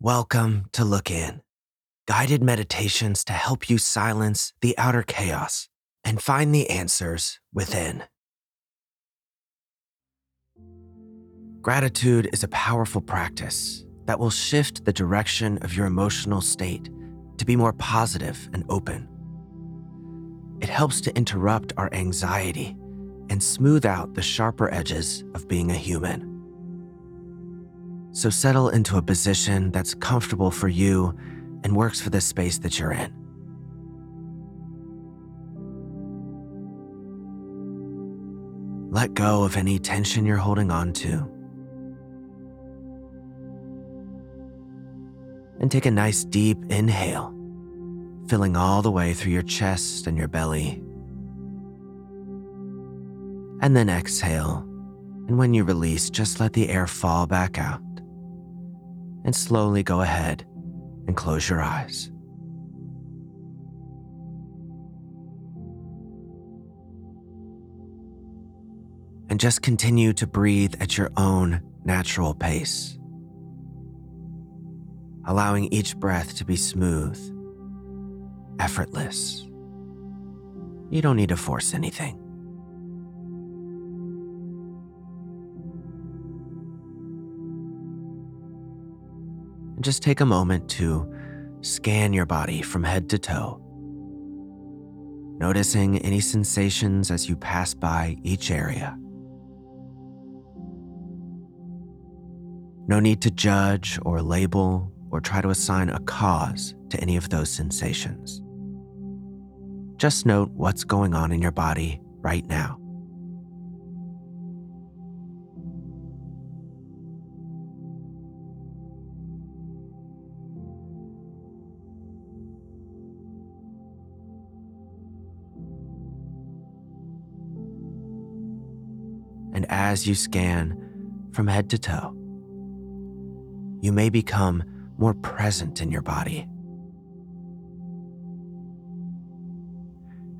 Welcome to Look In, guided meditations to help you silence the outer chaos and find the answers within. Gratitude is a powerful practice that will shift the direction of your emotional state to be more positive and open. It helps to interrupt our anxiety and smooth out the sharper edges of being a human. So settle into a position that's comfortable for you and works for the space that you're in. Let go of any tension you're holding on to. And take a nice deep inhale, filling all the way through your chest and your belly. And then exhale. And when you release, just let the air fall back out and slowly go ahead and close your eyes. And just continue to breathe at your own natural pace, allowing each breath to be smooth, effortless. You don't need to force anything. Just take a moment to scan your body from head to toe, noticing any sensations as you pass by each area. No need to judge or label or try to assign a cause to any of those sensations. Just note what's going on in your body right now. And as you scan from head to toe, you may become more present in your body.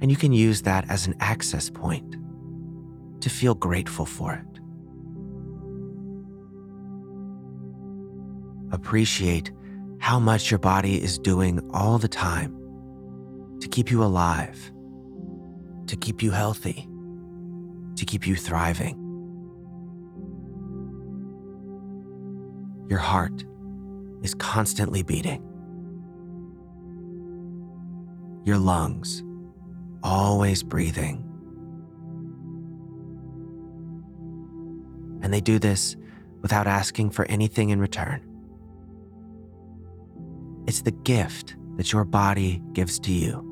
And you can use that as an access point to feel grateful for it. Appreciate how much your body is doing all the time to keep you alive, to keep you healthy, to keep you thriving. Your heart is constantly beating. Your lungs always breathing. And they do this without asking for anything in return. It's the gift that your body gives to you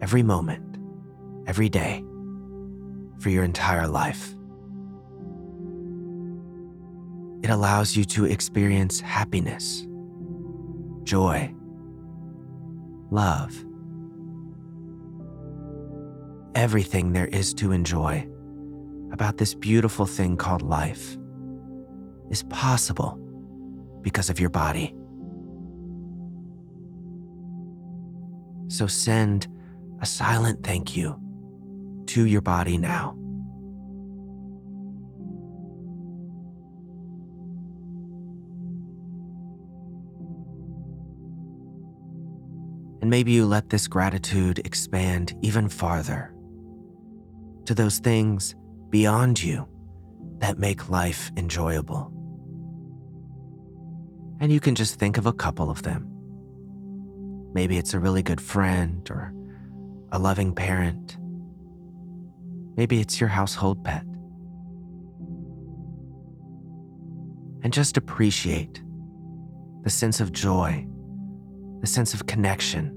every moment, every day, for your entire life. It allows you to experience happiness, joy, love, everything there is to enjoy about this beautiful thing called life is possible because of your body. So send a silent thank you to your body now. And maybe you let this gratitude expand even farther to those things beyond you that make life enjoyable. And you can just think of a couple of them. Maybe it's a really good friend or a loving parent. Maybe it's your household pet. And just appreciate the sense of joy the sense of connection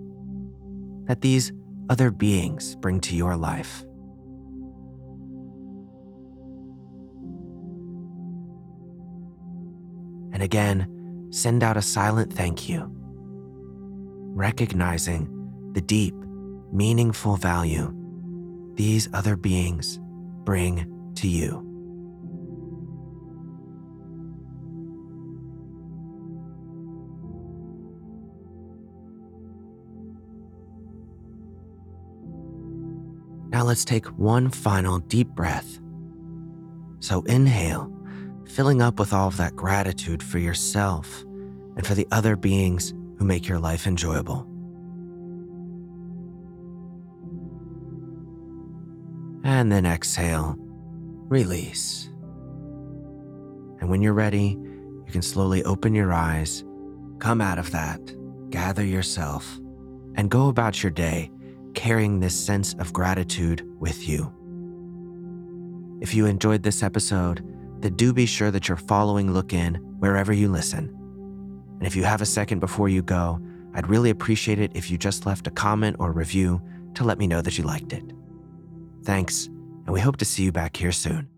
that these other beings bring to your life. And again, send out a silent thank you, recognizing the deep, meaningful value these other beings bring to you. Now let's take one final deep breath. So inhale, filling up with all of that gratitude for yourself and for the other beings who make your life enjoyable. And then exhale, release. And when you're ready, you can slowly open your eyes, come out of that, gather yourself, and go about your day carrying this sense of gratitude with you. If you enjoyed this episode, then do be sure that you're following Look In wherever you listen. And if you have a second before you go, I'd really appreciate it if you just left a comment or review to let me know that you liked it. Thanks, and we hope to see you back here soon.